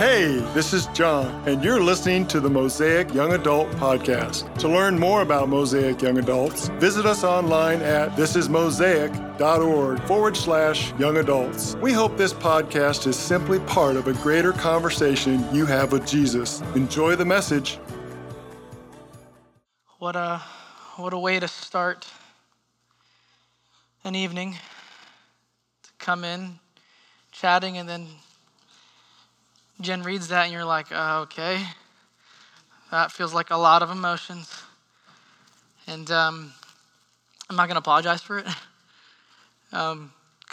Hey, this is John, and you're listening to the Mosaic Young Adult Podcast. To learn more about Mosaic Young Adults, visit us online at thisismosaic.org forward slash young adults. We hope this podcast is simply part of a greater conversation you have with Jesus. Enjoy the message. What a, what a way to start an evening to come in chatting and then Jen reads that and you're like, oh, okay, that feels like a lot of emotions. And um, I'm not going to apologize for it. Because um,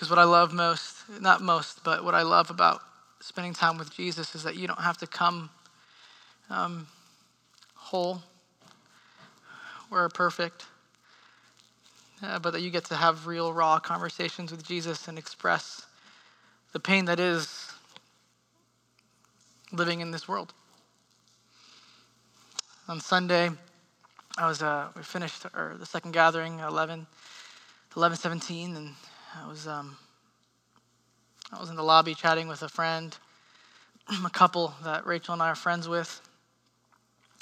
what I love most, not most, but what I love about spending time with Jesus is that you don't have to come um, whole or perfect, uh, but that you get to have real, raw conversations with Jesus and express the pain that is living in this world. On Sunday, I was uh, we finished our, the second gathering, 11, 11, 17, and I was um, I was in the lobby chatting with a friend, a couple that Rachel and I are friends with,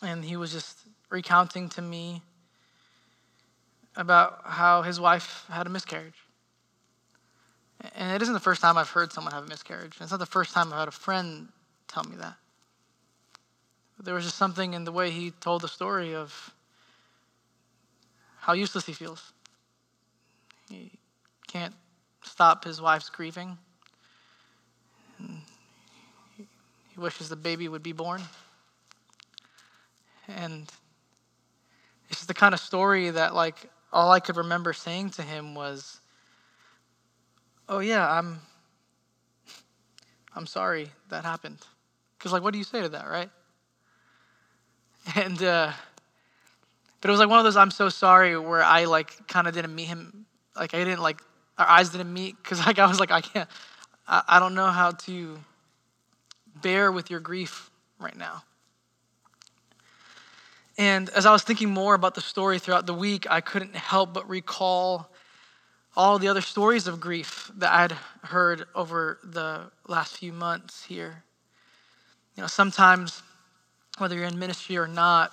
and he was just recounting to me about how his wife had a miscarriage. And it isn't the first time I've heard someone have a miscarriage. It's not the first time I've had a friend tell me that. There was just something in the way he told the story of how useless he feels. He can't stop his wife's grieving. He wishes the baby would be born. And it's just the kind of story that, like, all I could remember saying to him was, Oh, yeah, I'm, I'm sorry that happened. Because, like, what do you say to that, right? And, uh, but it was like one of those I'm so sorry where I, like, kind of didn't meet him. Like, I didn't, like, our eyes didn't meet because, like, I was like, I can't, I, I don't know how to bear with your grief right now. And as I was thinking more about the story throughout the week, I couldn't help but recall all the other stories of grief that I'd heard over the last few months here. You know, sometimes, whether you're in ministry or not,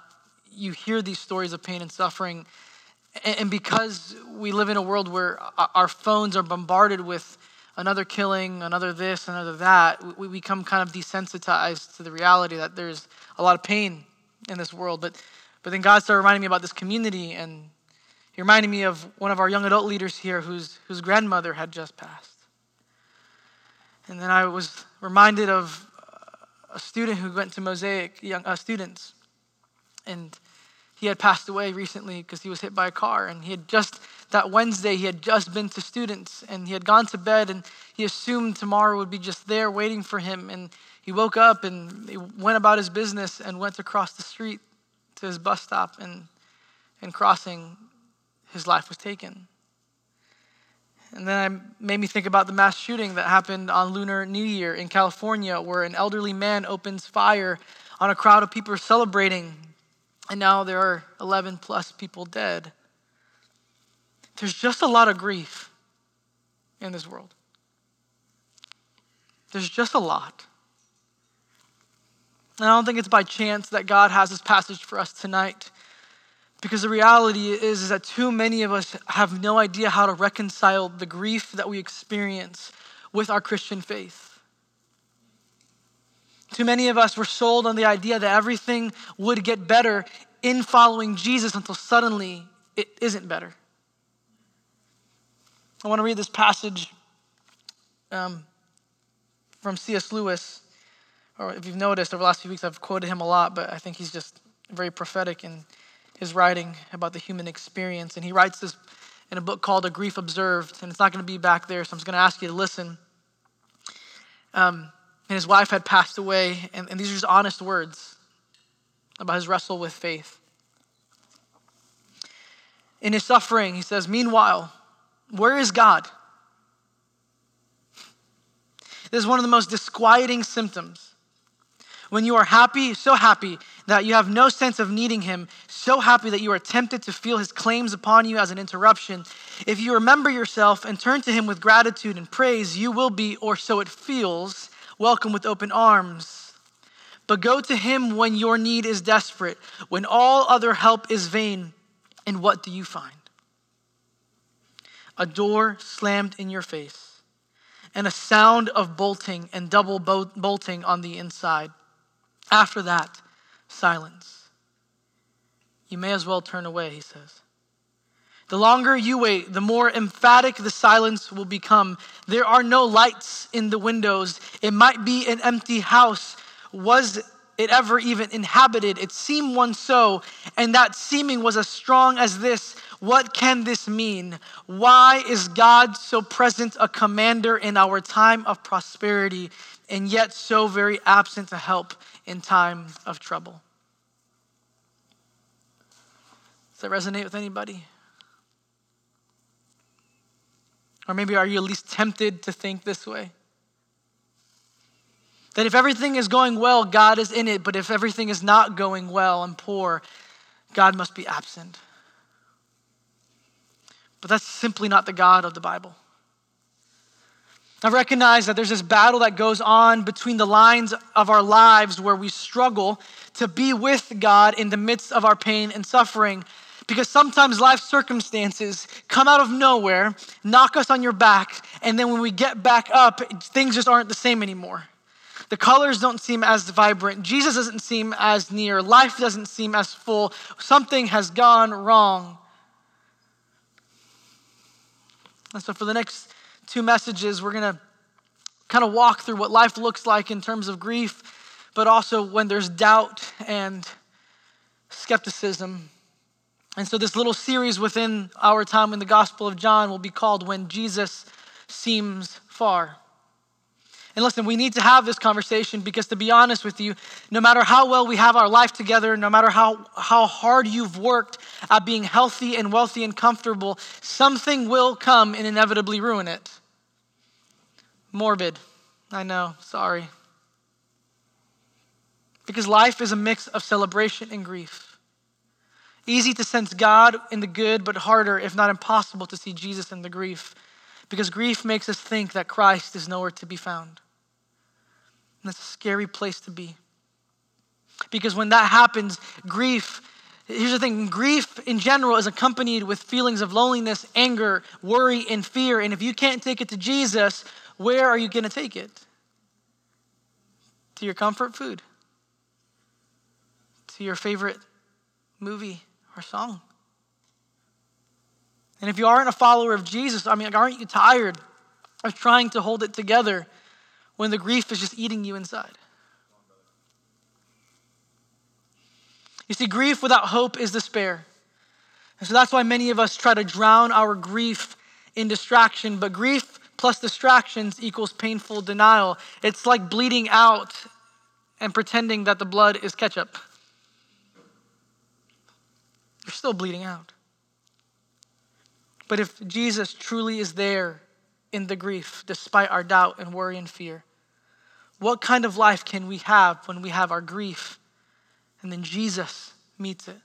you hear these stories of pain and suffering. And because we live in a world where our phones are bombarded with another killing, another this, another that, we become kind of desensitized to the reality that there's a lot of pain in this world. But, but then God started reminding me about this community, and He reminded me of one of our young adult leaders here whose, whose grandmother had just passed. And then I was reminded of a student who went to Mosaic, young uh, students, and he had passed away recently because he was hit by a car. And he had just, that Wednesday, he had just been to students and he had gone to bed and he assumed tomorrow would be just there waiting for him. And he woke up and he went about his business and went across the street to his bus stop and, and crossing, his life was taken. And then it made me think about the mass shooting that happened on Lunar New Year in California, where an elderly man opens fire on a crowd of people celebrating, and now there are 11 plus people dead. There's just a lot of grief in this world. There's just a lot. And I don't think it's by chance that God has this passage for us tonight. Because the reality is, is that too many of us have no idea how to reconcile the grief that we experience with our Christian faith. Too many of us were sold on the idea that everything would get better in following Jesus until suddenly it isn't better. I want to read this passage um, from C.S. Lewis. Or if you've noticed over the last few weeks, I've quoted him a lot, but I think he's just very prophetic and his writing about the human experience. And he writes this in a book called A Grief Observed. And it's not going to be back there, so I'm just going to ask you to listen. Um, and his wife had passed away, and, and these are just honest words about his wrestle with faith. In his suffering, he says, Meanwhile, where is God? This is one of the most disquieting symptoms when you are happy, so happy that you have no sense of needing Him, so happy that you are tempted to feel His claims upon you as an interruption, if you remember yourself and turn to Him with gratitude and praise, you will be, or so it feels, welcome with open arms, but go to him when your need is desperate, when all other help is vain. And what do you find? A door slammed in your face, and a sound of bolting and double bolting on the inside. After that, silence. You may as well turn away, he says. The longer you wait, the more emphatic the silence will become. There are no lights in the windows. It might be an empty house. Was it ever even inhabited? It seemed once so, and that seeming was as strong as this. What can this mean? Why is God so present a commander in our time of prosperity and yet so very absent to help in time of trouble? Does that resonate with anybody? Or maybe are you at least tempted to think this way? That if everything is going well, God is in it, but if everything is not going well and poor, God must be absent. But that's simply not the God of the Bible. I recognize that there's this battle that goes on between the lines of our lives where we struggle to be with God in the midst of our pain and suffering. Because sometimes life circumstances come out of nowhere, knock us on your back, and then when we get back up, things just aren't the same anymore. The colors don't seem as vibrant. Jesus doesn't seem as near. Life doesn't seem as full. Something has gone wrong. And so, for the next two messages, we're going to kind of walk through what life looks like in terms of grief, but also when there's doubt and skepticism. And so, this little series within our time in the Gospel of John will be called When Jesus Seems Far. And listen, we need to have this conversation because, to be honest with you, no matter how well we have our life together, no matter how, how hard you've worked at being healthy and wealthy and comfortable, something will come and inevitably ruin it. Morbid. I know, sorry. Because life is a mix of celebration and grief. Easy to sense God in the good, but harder, if not impossible, to see Jesus in the grief. Because grief makes us think that Christ is nowhere to be found. And that's a scary place to be. Because when that happens, grief, here's the thing grief in general is accompanied with feelings of loneliness, anger, worry, and fear. And if you can't take it to Jesus, where are you going to take it? To your comfort food? To your favorite movie or song? And if you aren't a follower of Jesus, I mean, aren't you tired of trying to hold it together? when the grief is just eating you inside. You see, grief without hope is despair. And so that's why many of us try to drown our grief in distraction. But grief plus distractions equals painful denial. It's like bleeding out and pretending that the blood is ketchup. You're still bleeding out. But if Jesus truly is there in the grief, despite our doubt and worry and fear, what kind of life can we have when we have our grief and then Jesus meets it?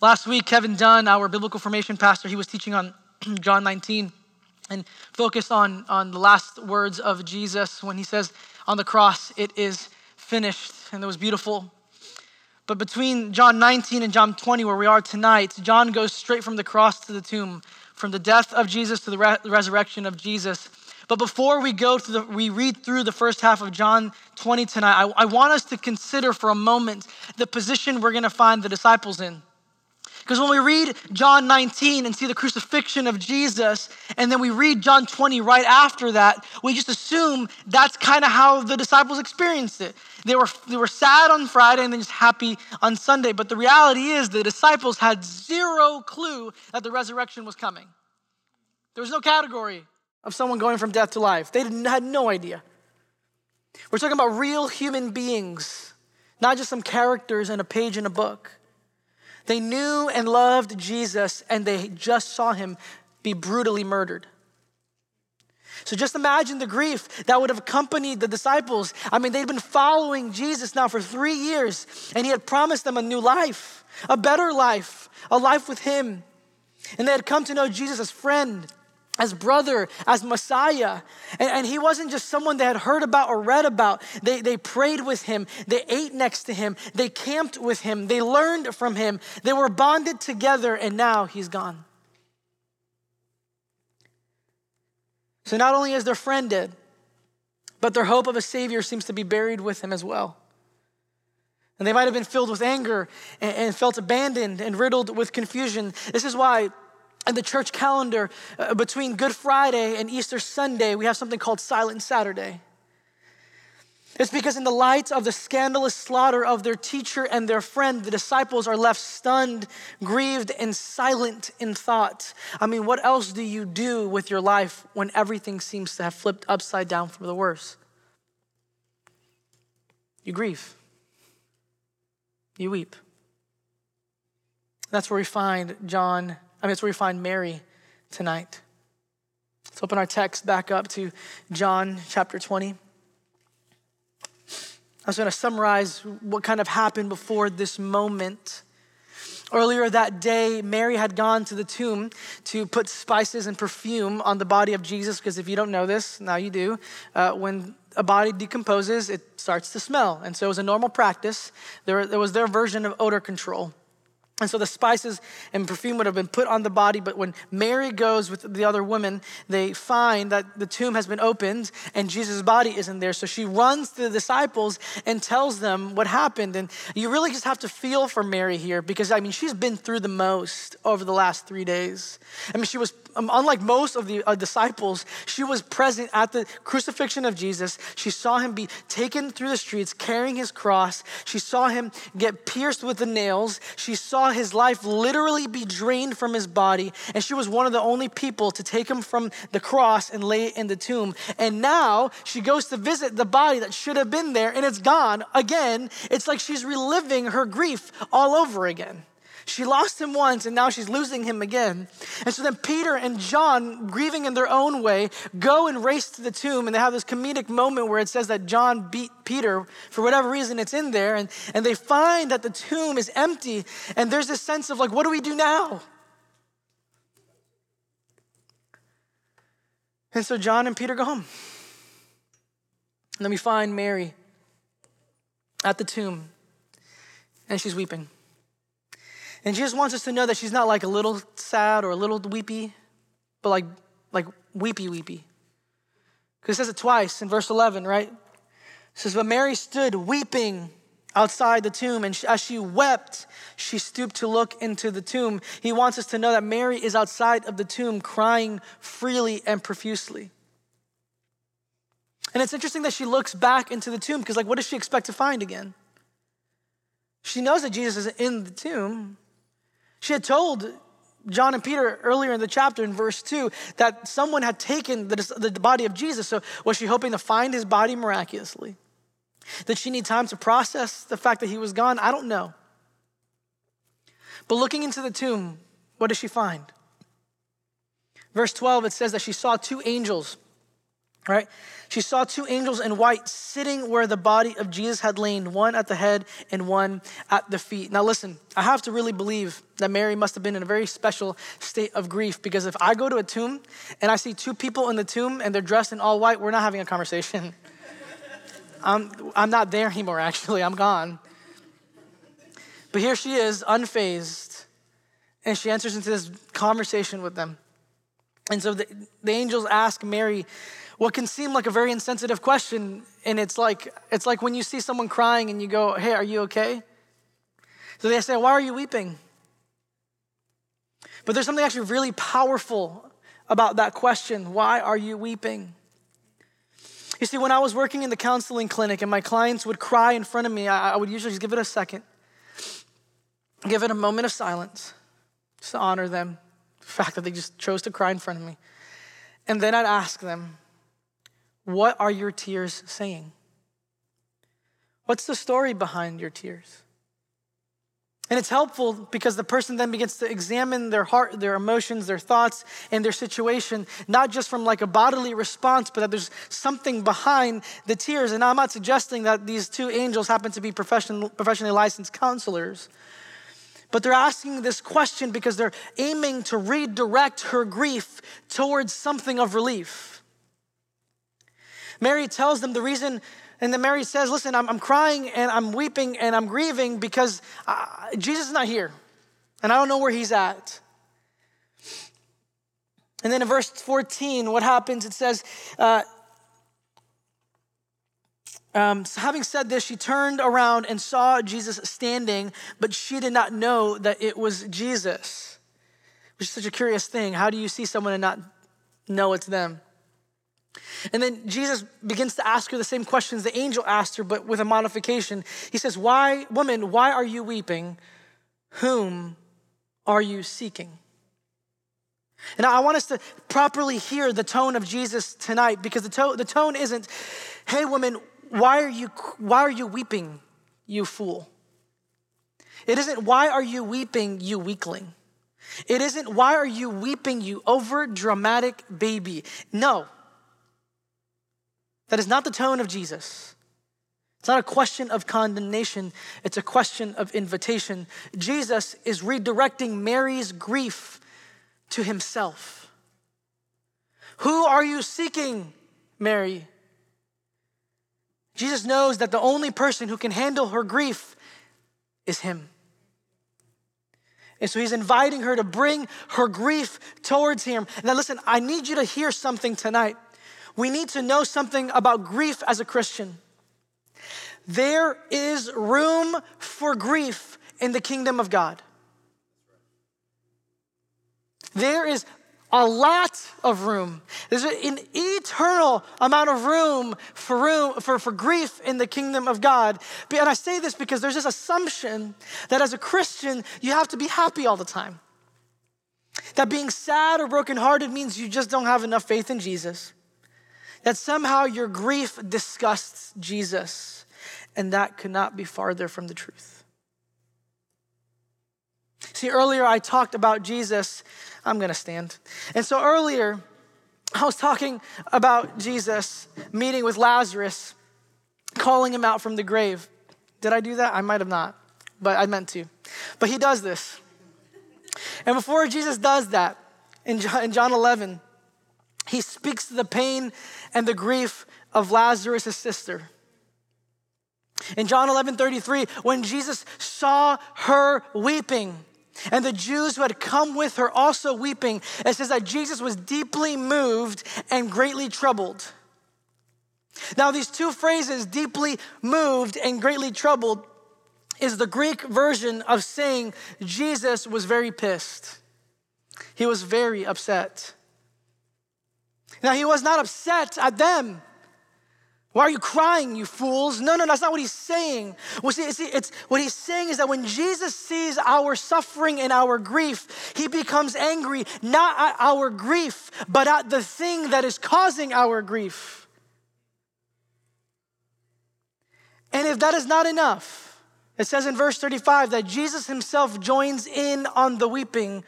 Last week, Kevin Dunn, our biblical formation pastor, he was teaching on John 19 and focused on, on the last words of Jesus when he says on the cross, It is finished. And it was beautiful. But between John 19 and John 20, where we are tonight, John goes straight from the cross to the tomb, from the death of Jesus to the re- resurrection of Jesus. But before we go to the, we read through the first half of John 20 tonight, I, I want us to consider for a moment the position we're going to find the disciples in. Because when we read John 19 and see the crucifixion of Jesus, and then we read John 20 right after that, we just assume that's kind of how the disciples experienced it. They were, they were sad on Friday and then just happy on Sunday. But the reality is, the disciples had zero clue that the resurrection was coming. There was no category of someone going from death to life. They had no idea. We're talking about real human beings, not just some characters in a page in a book. They knew and loved Jesus, and they just saw him be brutally murdered. So just imagine the grief that would have accompanied the disciples. I mean, they'd been following Jesus now for three years, and he had promised them a new life, a better life, a life with him. And they had come to know Jesus as friend as brother, as Messiah. And, and, he wasn't just someone they had heard about or read about. They, they prayed with him, they ate next to him, they camped with him, they learned from him, they were bonded together, and now he's gone. So not only is their friend dead, but their hope of a Savior seems to be buried with him as well. And they might have been filled with anger and, and felt abandoned and riddled with confusion. This is why in the church calendar, uh, between Good Friday and Easter Sunday, we have something called Silent Saturday. It's because, in the light of the scandalous slaughter of their teacher and their friend, the disciples are left stunned, grieved, and silent in thought. I mean, what else do you do with your life when everything seems to have flipped upside down for the worse? You grieve, you weep. That's where we find John I mean, it's where we find Mary tonight. Let's open our text back up to John chapter 20. I was going to summarize what kind of happened before this moment. Earlier that day, Mary had gone to the tomb to put spices and perfume on the body of Jesus, because if you don't know this, now you do. Uh, when a body decomposes, it starts to smell. And so it was a normal practice. There, there was their version of odor control. And so the spices and perfume would have been put on the body, but when Mary goes with the other woman, they find that the tomb has been opened and Jesus' body isn't there. So she runs to the disciples and tells them what happened. And you really just have to feel for Mary here because, I mean, she's been through the most over the last three days. I mean, she was unlike most of the uh, disciples, she was present at the crucifixion of Jesus. She saw him be taken through the streets carrying his cross. She saw him get pierced with the nails. She saw his life literally be drained from his body. And she was one of the only people to take him from the cross and lay it in the tomb. And now she goes to visit the body that should have been there and it's gone again. It's like she's reliving her grief all over again. She lost him once and now she's losing him again. And so then Peter and John, grieving in their own way, go and race to the tomb. And they have this comedic moment where it says that John beat Peter. For whatever reason, it's in there. And, and they find that the tomb is empty. And there's this sense of like, what do we do now? And so John and Peter go home. And then we find Mary at the tomb, and she's weeping. And Jesus wants us to know that she's not like a little sad or a little weepy, but like, like weepy, weepy. Because it says it twice in verse 11, right? It says, But Mary stood weeping outside the tomb, and as she wept, she stooped to look into the tomb. He wants us to know that Mary is outside of the tomb crying freely and profusely. And it's interesting that she looks back into the tomb because, like, what does she expect to find again? She knows that Jesus is in the tomb, she had told John and Peter earlier in the chapter in verse 2 that someone had taken the, the body of Jesus. So was she hoping to find his body miraculously? Did she need time to process the fact that he was gone? I don't know. But looking into the tomb, what does she find? Verse 12, it says that she saw two angels right? She saw two angels in white sitting where the body of Jesus had lain, one at the head and one at the feet. Now, listen, I have to really believe that Mary must have been in a very special state of grief because if I go to a tomb and I see two people in the tomb and they're dressed in all white, we're not having a conversation. I'm, I'm not there anymore, actually, I'm gone. But here she is, unfazed, and she enters into this conversation with them. And so the, the angels ask Mary, what can seem like a very insensitive question and it's like it's like when you see someone crying and you go hey are you okay? So they say why are you weeping? But there's something actually really powerful about that question why are you weeping? You see when i was working in the counseling clinic and my clients would cry in front of me i, would usually just give it a second give it a moment of silence just to honor them the fact that they just chose to cry in front of me. And then i'd ask them what are your tears saying? What's the story behind your tears? And it's helpful because the person then begins to examine their heart, their emotions, their thoughts, and their situation, not just from like a bodily response, but that there's something behind the tears. And I'm not suggesting that these two angels happen to be professional, professionally licensed counselors. But they're asking this question because they're aiming to redirect her grief towards something of relief. Mary tells them the reason, and then Mary says, Listen, I'm, I'm crying and I'm weeping and I'm grieving because uh, Jesus is not here and I don't know where he's at. And then in verse 14, what happens? It says, uh, um, so having said this, she turned around and saw Jesus standing, but she did not know that it was Jesus, which is such a curious thing. How do you see someone and not know it's them? And then Jesus begins to ask her the same questions the angel asked her, but with a modification. He says, Why, woman, why are you weeping? Whom are you seeking? And I want us to properly hear the tone of Jesus tonight because the, to- the tone isn't, hey, woman, why are you why are you weeping, you fool? It isn't why are you weeping, you weakling. It isn't why are you weeping, you over dramatic baby. No. That is not the tone of Jesus. It's not a question of condemnation, it's a question of invitation. Jesus is redirecting Mary's grief to himself. Who are you seeking, Mary? Jesus knows that the only person who can handle her grief is him. And so he's inviting her to bring her grief towards him. Now, listen, I need you to hear something tonight. We need to know something about grief as a Christian. There is room for grief in the kingdom of God. There is a lot of room. There's an eternal amount of room for room for, for grief in the kingdom of God. And I say this because there's this assumption that as a Christian, you have to be happy all the time. That being sad or brokenhearted means you just don't have enough faith in Jesus. That somehow your grief disgusts Jesus. And that could not be farther from the truth. See, earlier I talked about Jesus I'm going to stand. And so earlier, I was talking about Jesus meeting with Lazarus, calling him out from the grave. Did I do that? I might have not, but I meant to. But he does this. And before Jesus does that, in John 11, he speaks to the pain and the grief of Lazarus' sister. In John 11 33, when Jesus saw her weeping, and the Jews who had come with her also weeping. It says that Jesus was deeply moved and greatly troubled. Now, these two phrases, deeply moved and greatly troubled, is the Greek version of saying Jesus was very pissed. He was very upset. Now, he was not upset at them. Why are you crying, you fools? No, no, that's not what he's saying. Well, see, see, it's what he's saying is that when Jesus sees our suffering and our grief, he becomes angry not at our grief, but at the thing that is causing our grief. And if that is not enough, it says in verse 35 that Jesus himself joins in on the weeping.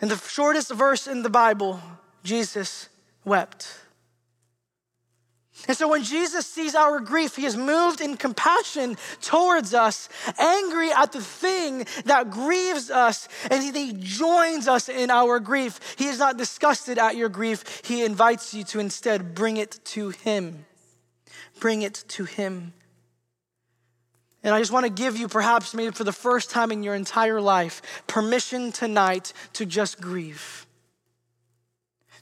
In the shortest verse in the Bible, Jesus wept. And so when Jesus sees our grief, he is moved in compassion towards us, angry at the thing that grieves us, and he joins us in our grief. He is not disgusted at your grief. He invites you to instead bring it to him. Bring it to him. And I just want to give you, perhaps maybe for the first time in your entire life, permission tonight to just grieve,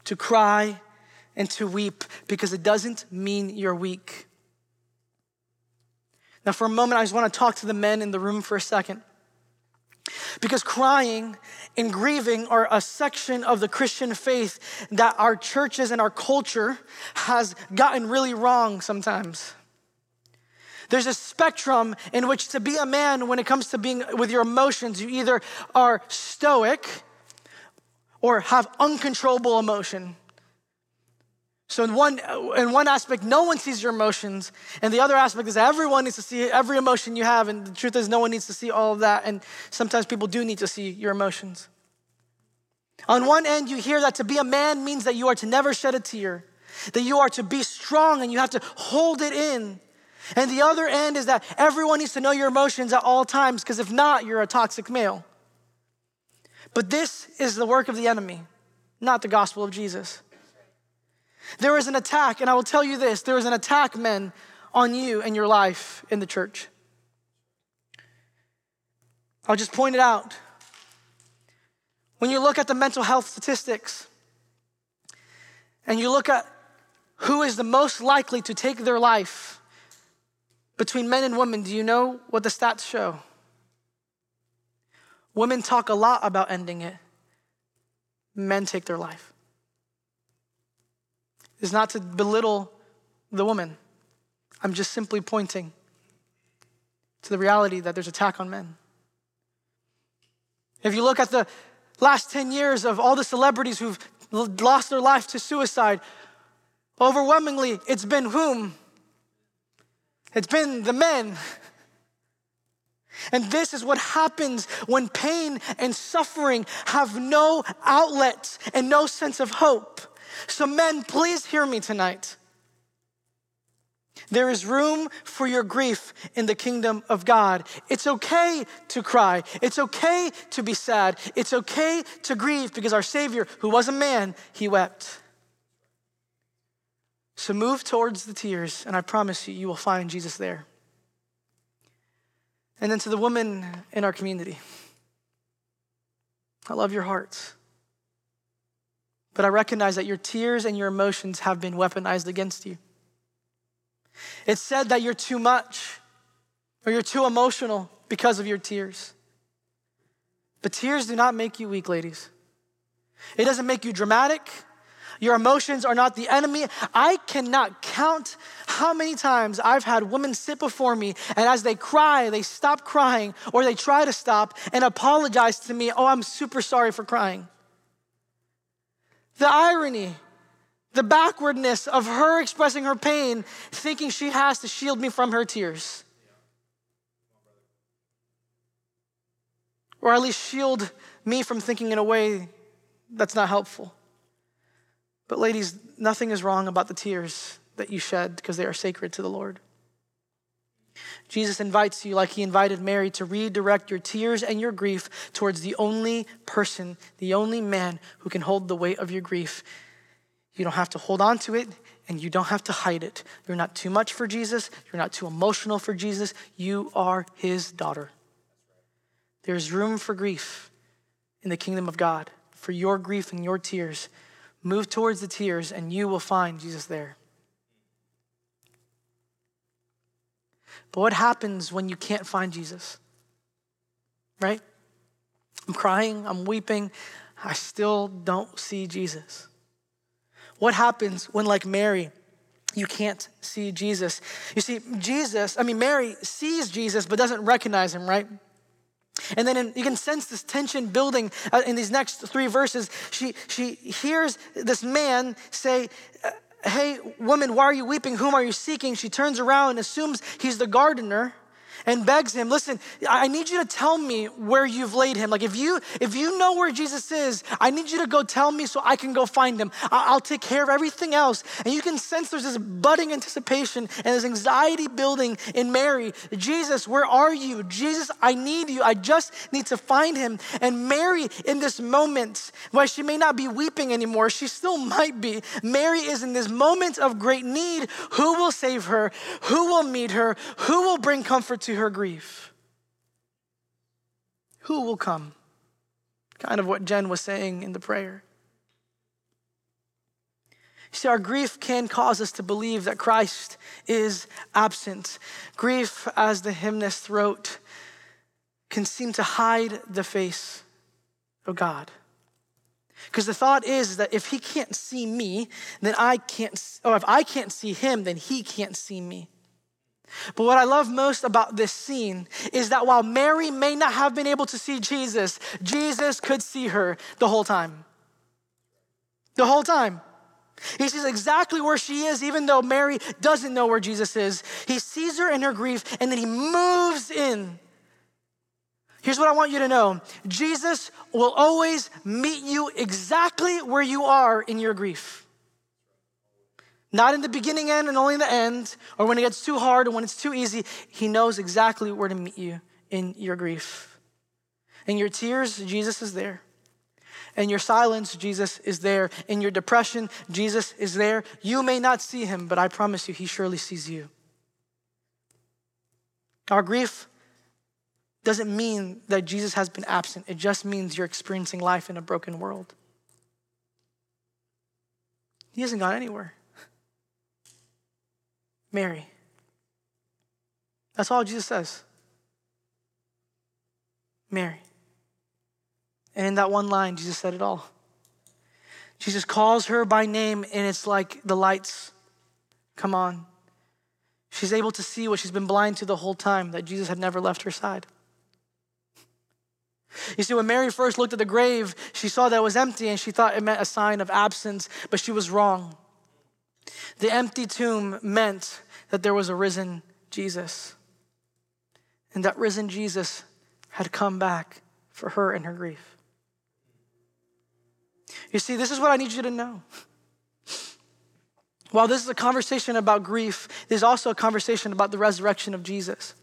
to cry and to weep because it doesn't mean you're weak. Now, for a moment, I just want to talk to the men in the room for a second. Because crying and grieving are a section of the Christian faith that our churches and our culture has gotten really wrong sometimes. There's a spectrum in which to be a man when it comes to being with your emotions, you either are stoic or have uncontrollable emotion. So in one, uh, in one aspect, no one sees your emotions. And the other aspect is everyone needs to see every emotion you have. And the truth is no one needs to see all of that. And sometimes people do need to see your emotions. On one end, you hear that to be a man means that you are to never shed a tear, that you are to be strong and you have to hold it in. And the other end is that everyone needs to know your emotions at all times, because if not, you're a toxic male. But this is the work of the enemy, not the gospel of Jesus. There is an attack, and I will tell you this there is an attack, men, on you and your life in the church. I'll just point it out. When you look at the mental health statistics and you look at who is the most likely to take their life between men and women, do you know what the stats show? Women talk a lot about ending it, men take their life. It's not to belittle the woman. I'm just simply pointing to the reality that there's attack on men. If you look at the last 10 years of all the celebrities who've lost their life to suicide, overwhelmingly, it's been whom? It's been the men. And this is what happens when pain and suffering have no outlet and no sense of hope. So, men, please hear me tonight. There is room for your grief in the kingdom of God. It's okay to cry. It's okay to be sad. It's okay to grieve because our Savior, who was a man, he wept. So move towards the tears, and I promise you, you will find Jesus there. And then to the women in our community, I love your hearts. But I recognize that your tears and your emotions have been weaponized against you. It's said that you're too much or you're too emotional because of your tears. But tears do not make you weak, ladies. It doesn't make you dramatic. Your emotions are not the enemy. I cannot count how many times I've had women sit before me and as they cry, they stop crying or they try to stop and apologize to me. Oh, I'm super sorry for crying. The irony the backwardness of her expressing her pain, thinking she has to shield me from her tears. Or at least shield me from thinking in a way that's not helpful. But, ladies, nothing is wrong about the tears that you shed because they are sacred to the Lord. Jesus invites you, like he invited Mary, to redirect your tears and your grief towards the only person, the only man who can hold the weight of your grief, you don't have to hold on to it and you don't have to hide it. You're not too much for Jesus. You're not too emotional for Jesus. You are his daughter. There's room for grief in the kingdom of God, for your grief and your tears. Move towards the tears and you will find Jesus there. But what happens when you can't find Jesus? Right? I'm crying, I'm weeping, I still don't see Jesus. What happens when, like Mary, you can't see Jesus? You see, Jesus, I mean, Mary sees Jesus but doesn't recognize him, right? And then in, you can sense this tension building uh, in these next three verses. She, she hears this man say, uh, Hey, woman, why are you weeping? Whom are you seeking? She turns around and assumes he's the gardener and begs him, listen, I need you to tell me where you've laid him. Like if you if you know where Jesus is, I need you to go tell me so I can go find him. I'll take care of everything else. And you can sense there's this budding anticipation and this anxiety building in Mary. Jesus, where are you? Jesus, I need you. I just need to find him. And Mary, in this moment, while she may not be weeping anymore, she still might be. Mary is in this moment of great need. Who will save her? Who will meet her? Who will bring comfort to her grief? Who will come? Kind of what Jen was saying in the prayer. See, our grief can cause us to believe that Christ is absent. Grief, as the hymnist wrote, can seem to hide the face of God. Because the thought is that if he can't see me, then I can't, or if I can't see him, then he can't see me. But what I love most about this scene is that while Mary may not have been able to see Jesus, Jesus could see her the whole time. The whole time. He sees exactly where she is, even though Mary doesn't know where Jesus is. He sees her in her grief and then he moves in. Here's what I want you to know Jesus will always meet you exactly where you are in your grief. Not in the beginning end and only in the end, or when it gets too hard or when it's too easy. He knows exactly where to meet you in your grief. In your tears, Jesus is there. In your silence, Jesus is there. In your depression, Jesus is there. You may not see him, but I promise you, he surely sees you. Our grief doesn't mean that Jesus has been absent, it just means you're experiencing life in a broken world. He hasn't gone anywhere. Mary. That's all Jesus says. Mary. And in that one line, Jesus said it all. Jesus calls her by name, and it's like the lights come on. She's able to see what she's been blind to the whole time that Jesus had never left her side. You see, when Mary first looked at the grave, she saw that it was empty and she thought it meant a sign of absence, but she was wrong. The empty tomb meant that there was a risen Jesus. And that risen Jesus had come back for her in her grief. You see, this is what I need you to know. While this is a conversation about grief, there's also a conversation about the resurrection of Jesus.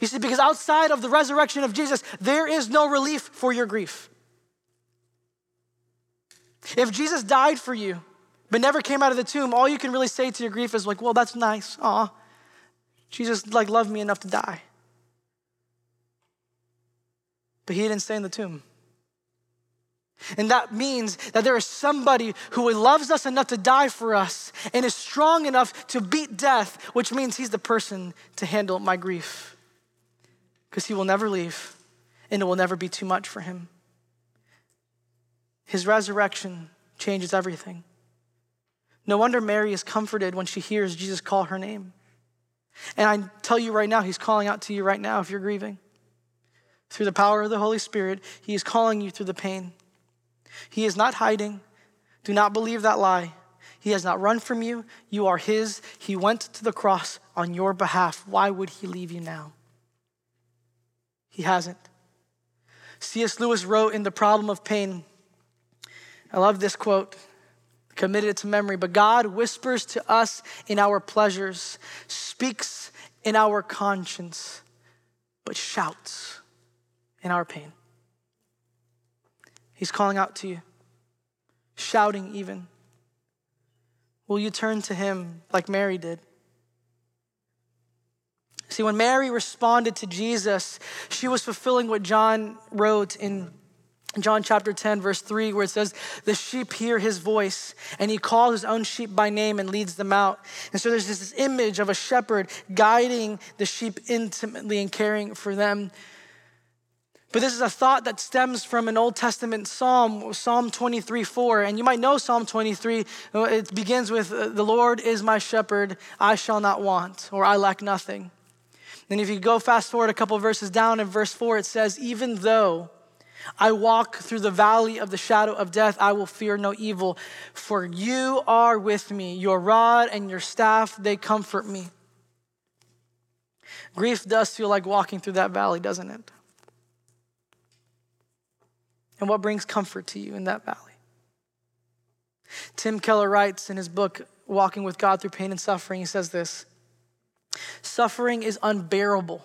You see, because outside of the resurrection of Jesus, there is no relief for your grief. If Jesus died for you, but never came out of the tomb, all you can really say to your grief is like, well, that's nice. Aw, Jesus like loved me enough to die. But he didn't stay in the tomb. And that means that there is somebody who loves us enough to die for us and is strong enough to beat death, which means he's the person to handle my grief. Because he will never leave and it will never be too much for him. His resurrection changes everything. No wonder Mary is comforted when she hears Jesus call her name. And I tell you right now, he's calling out to you right now if you're grieving. Through the power of the Holy Spirit, he is calling you through the pain. He is not hiding. Do not believe that lie. He has not run from you. You are his. He went to the cross on your behalf. Why would he leave you now? He hasn't. C.S. Lewis wrote in The Problem of Pain, I love this quote, committed to memory. But God whispers to us in our pleasures, speaks in our conscience, but shouts in our pain. He's calling out to you, shouting even. Will you turn to him like Mary did? See, when Mary responded to Jesus, she was fulfilling what John wrote in John chapter 10, verse 3, where it says, The sheep hear his voice, and he calls his own sheep by name and leads them out. And so there's this image of a shepherd guiding the sheep intimately and caring for them. But this is a thought that stems from an Old Testament psalm, Psalm 23 4. And you might know Psalm 23. Uh, it begins with, uh, The Lord is my shepherd, I shall not want, or I lack nothing. Then, if you go fast forward a couple verses down in verse 4, it says, Even though I walk through the valley of the shadow of death, I will fear no evil, for you are with me. Your rod and your staff, they comfort me. Grief does feel like walking through that valley, doesn't it? And what brings comfort to you in that valley? Tim Keller writes in his book, Walking with God Through Pain and Suffering, he says this Suffering is unbearable.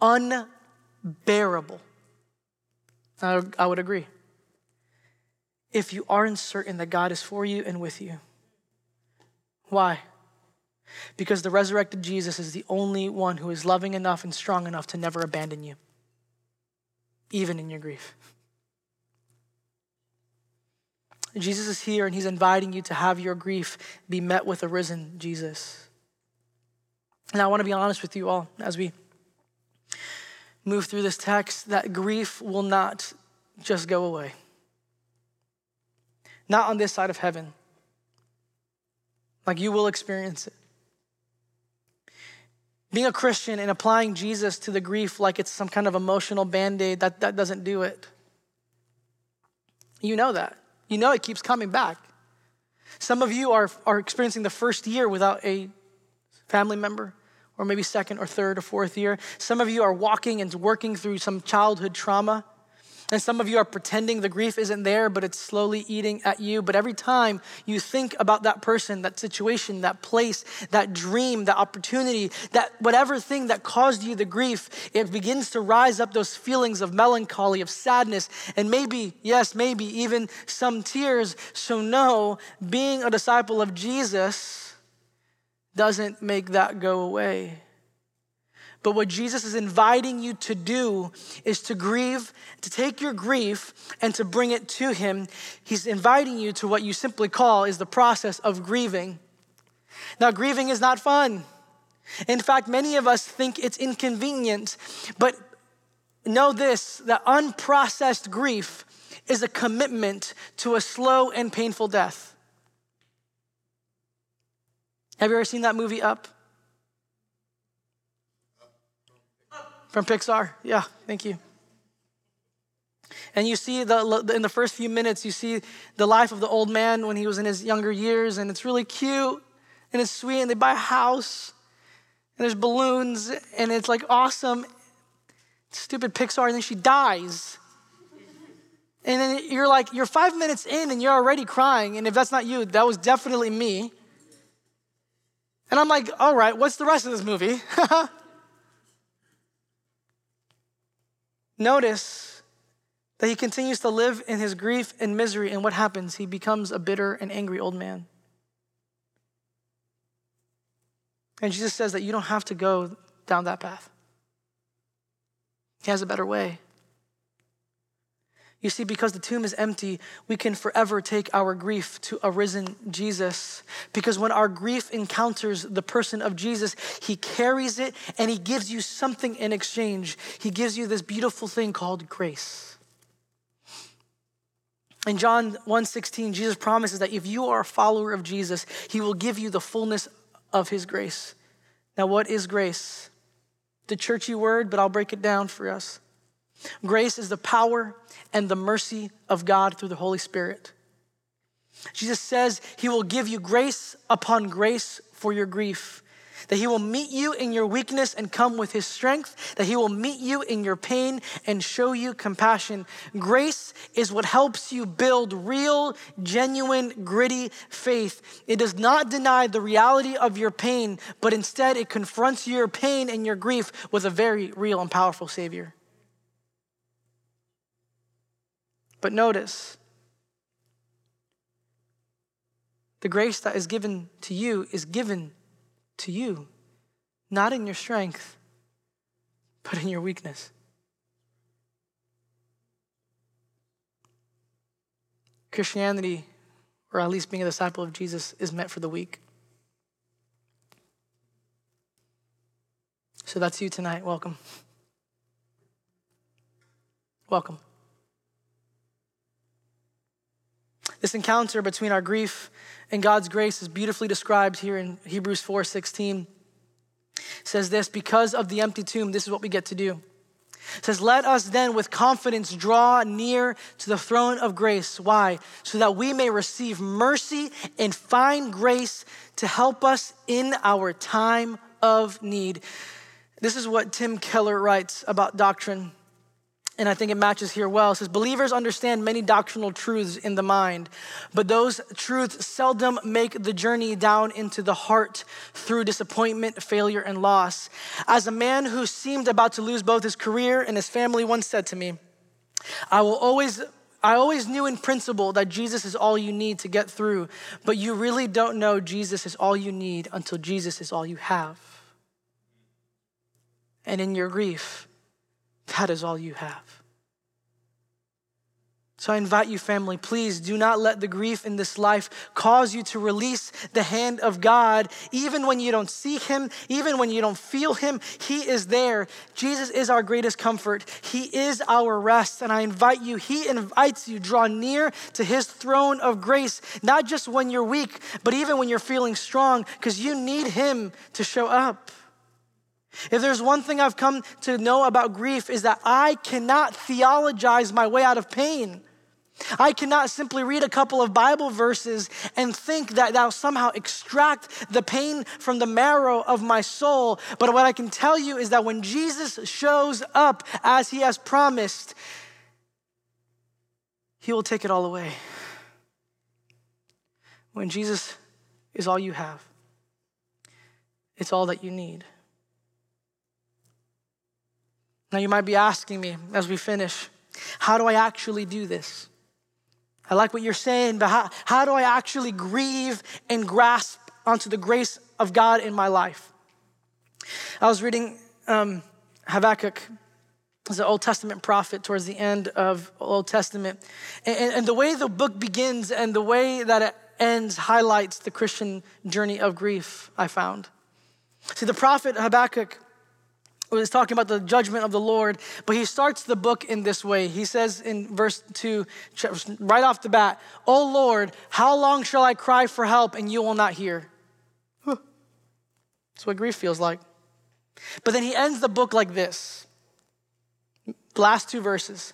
Unbearable. I, would agree. If you aren't certain that God is for you and with you. Why? Because the resurrected Jesus is the only one who is loving enough and strong enough to never abandon you even in your grief. Jesus is here and he's inviting you to have your grief be met with a risen Jesus. And I want to be honest with you all as we move through this text that grief will not just go away. Not on this side of heaven. Like you will experience it. Being a Christian and applying Jesus to the grief like it's some kind of emotional band aid, that, that doesn't do it. You know that. You know it keeps coming back. Some of you are, are experiencing the first year without a family member, or maybe second or third or fourth year. Some of you are walking and working through some childhood trauma. And some of you are pretending the grief isn't there, but it's slowly eating at you. But every time you think about that person, that situation, that place, that dream, that opportunity, that whatever thing that caused you the grief, it begins to rise up those feelings of melancholy, of sadness, and maybe, yes, maybe even some tears. So, no, being a disciple of Jesus doesn't make that go away. But what Jesus is inviting you to do is to grieve, to take your grief and to bring it to Him. He's inviting you to what you simply call is the process of grieving. Now, grieving is not fun. In fact, many of us think it's inconvenient, but know this that unprocessed grief is a commitment to a slow and painful death. Have you ever seen that movie Up? From Pixar? Yeah, thank you. And you see the, in the first few minutes, you see the life of the old man when he was in his younger years, and it's really cute and it's sweet, and they buy a house, and there's balloons, and it's like awesome. Stupid Pixar, and then she dies. And then you're like, you're five minutes in and you're already crying. And if that's not you, that was definitely me. And I'm like, all right, what's the rest of this movie? Notice that he continues to live in his grief and misery, and what happens? He becomes a bitter and angry old man. And Jesus says that you don't have to go down that path. He has a better way. You see, because the tomb is empty, we can forever take our grief to a risen Jesus. Because when our grief encounters the person of Jesus, he carries it and he gives you something in exchange. He gives you this beautiful thing called grace. In John 1:16, Jesus promises that if you are a follower of Jesus, he will give you the fullness of his grace. Now, what is grace? The churchy word, but I'll break it down for us. Grace is the power and the mercy of God through the Holy Spirit. Jesus says he will give you grace upon grace for your grief, that he will meet you in your weakness and come with his strength, that he will meet you in your pain and show you compassion. Grace is what helps you build real, genuine, gritty faith. It does not deny the reality of your pain, but instead it confronts your pain and your grief with a very real and powerful Savior. But notice, the grace that is given to you is given to you, not in your strength, but in your weakness. Christianity, or at least being a disciple of Jesus, is meant for the weak. So that's you tonight. Welcome. Welcome. This encounter between our grief and God's grace is beautifully described here in Hebrews 4:16. says this, because of the empty tomb, this is what we get to do. It says, Let us then with confidence draw near to the throne of grace. Why? So that we may receive mercy and find grace to help us in our time of need. This is what Tim Keller writes about doctrine and I think it matches here well. It says, Believers understand many doctrinal truths in the mind, but those truths seldom make the journey down into the heart through disappointment, failure, and loss. As a man who seemed about to lose both his career and his family once said to me, I will always I always knew in principle that Jesus is all you need to get through, but you really don't know Jesus is all you need until Jesus is all you have. And in your grief, that is all you have. So I invite you, family, please do not let the grief in this life cause you to release the hand of God, even when you don't see Him, even when you don't feel Him. He is there. Jesus is our greatest comfort. He is our rest. And I invite you, He invites you, draw near to His throne of grace, not just when you're weak, but even when you're feeling strong, because you need Him to show up. If there's one thing I've come to know about grief is that I cannot theologize my way out of pain. I cannot simply read a couple of Bible verses and think that that'll somehow extract the pain from the marrow of my soul. But what I can tell you is that when Jesus shows up as he has promised, He will take it all away. When Jesus is all you have, it's all that you need. Now, you might be asking me as we finish, how do I actually do this? I like what you're saying, but how, how do I actually grieve and grasp onto the grace of God in my life? I was reading um, Habakkuk, as an Old Testament prophet towards the end of Old Testament. And, and the way the book begins and the way that it ends highlights the Christian journey of grief, I found. See, the prophet Habakkuk was talking about the judgment of the Lord, but he starts the book in this way. He says in verse 2, right off the bat, Oh Lord, how long shall I cry for help and you will not hear? That's what grief feels like. But then he ends the book like this last two verses.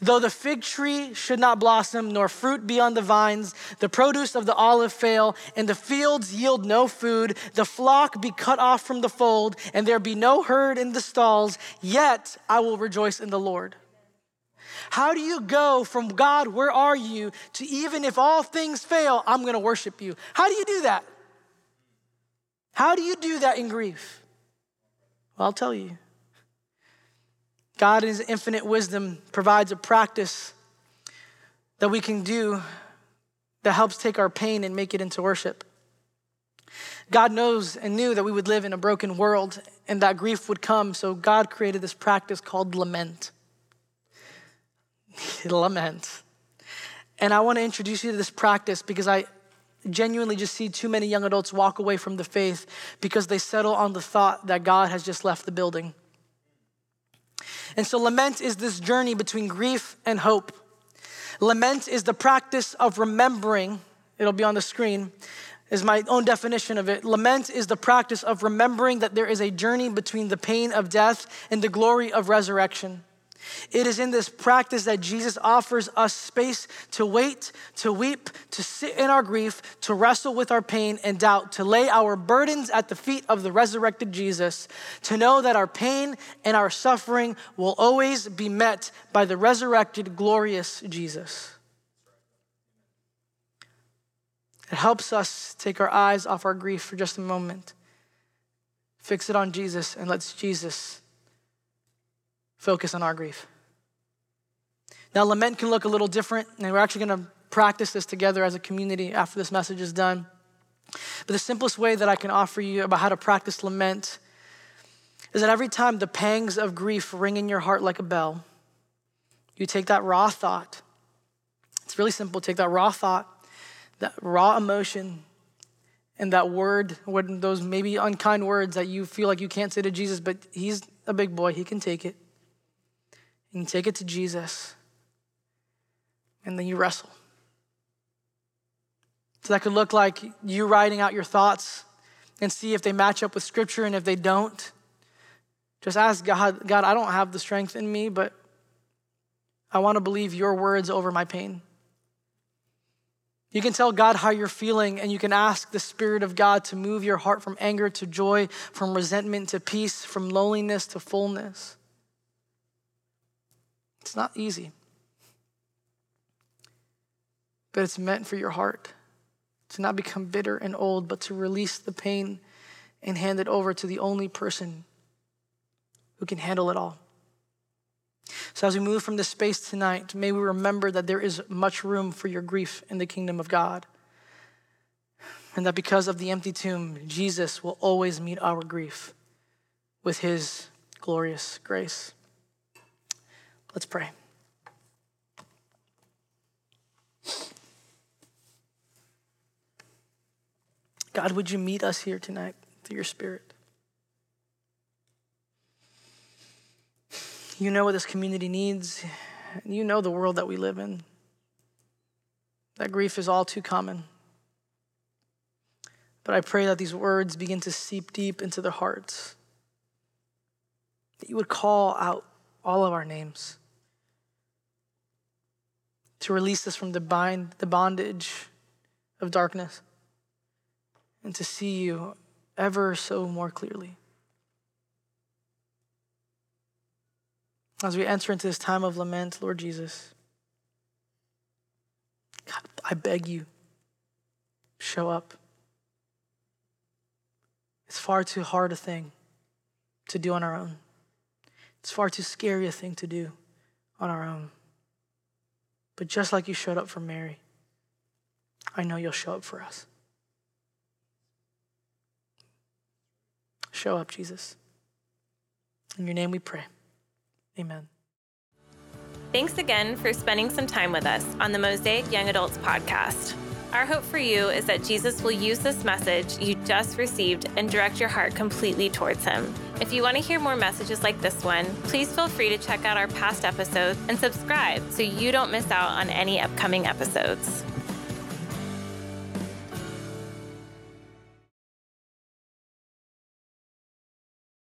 Though the fig tree should not blossom, nor fruit be on the vines, the produce of the olive fail, and the fields yield no food, the flock be cut off from the fold, and there be no herd in the stalls, yet I will rejoice in the Lord. How do you go from God, where are you, to even if all things fail, I'm gonna worship you? How do you do that? How do you do that in grief? Well, I'll tell you. God, in His infinite wisdom, provides a practice that we can do that helps take our pain and make it into worship. God knows and knew that we would live in a broken world and that grief would come, so God created this practice called lament. lament. And I want to introduce you to this practice because I genuinely just see too many young adults walk away from the faith because they settle on the thought that God has just left the building. And so, lament is this journey between grief and hope. Lament is the practice of remembering, it'll be on the screen, is my own definition of it. Lament is the practice of remembering that there is a journey between the pain of death and the glory of resurrection. It is in this practice that Jesus offers us space to wait, to weep, to sit in our grief, to wrestle with our pain and doubt, to lay our burdens at the feet of the resurrected Jesus, to know that our pain and our suffering will always be met by the resurrected, glorious Jesus. It helps us take our eyes off our grief for just a moment, fix it on Jesus, and let's Jesus focus on our grief. Now, lament can look a little different, and we're actually going to practice this together as a community after this message is done. But the simplest way that I can offer you about how to practice lament is that every time the pangs of grief ring in your heart like a bell, you take that raw thought. It's really simple. Take that raw thought, that raw emotion, and that word, those maybe unkind words that you feel like you can't say to Jesus, but he's a big boy, he can take it and you take it to Jesus, and then you wrestle. So that could look like you writing out your thoughts and see if they match up with Scripture, and if they don't, just ask God, God, I don't have the strength in me, but I want to believe your words over my pain. You can tell God how you're feeling, and you can ask the Spirit of God to move your heart from anger to joy, from resentment to peace, from loneliness to fullness. It's not easy, but it's meant for your heart to not become bitter and old, but to release the pain and hand it over to the only person who can handle it all. So, as we move from this space tonight, may we remember that there is much room for your grief in the kingdom of God. And that because of the empty tomb, Jesus will always meet our grief with his glorious grace. Let's pray. God, would you meet us here tonight through your Spirit? You know what this community needs. And you know the world that we live in. That grief is all too common. But I pray that these words begin to seep deep into their hearts. That you would call out all of our names to release us from the bind, the bondage of darkness, and to see you ever so more clearly. As we enter into this time of lament, Lord Jesus, God, I beg you, show up. It's far too hard a thing to do on our own. It's far too scary a thing to do on our own. But just like you showed up for Mary, I know you'll show up for us. Show up, Jesus. In your name we pray. Amen. Thanks again for spending some time with us on the Mosaic Young Adults podcast. Our hope for you is that Jesus will use this message you just received and direct your heart completely towards Him. If you want to hear more messages like this one, please feel free to check out our past episodes and subscribe so you don't miss out on any upcoming episodes.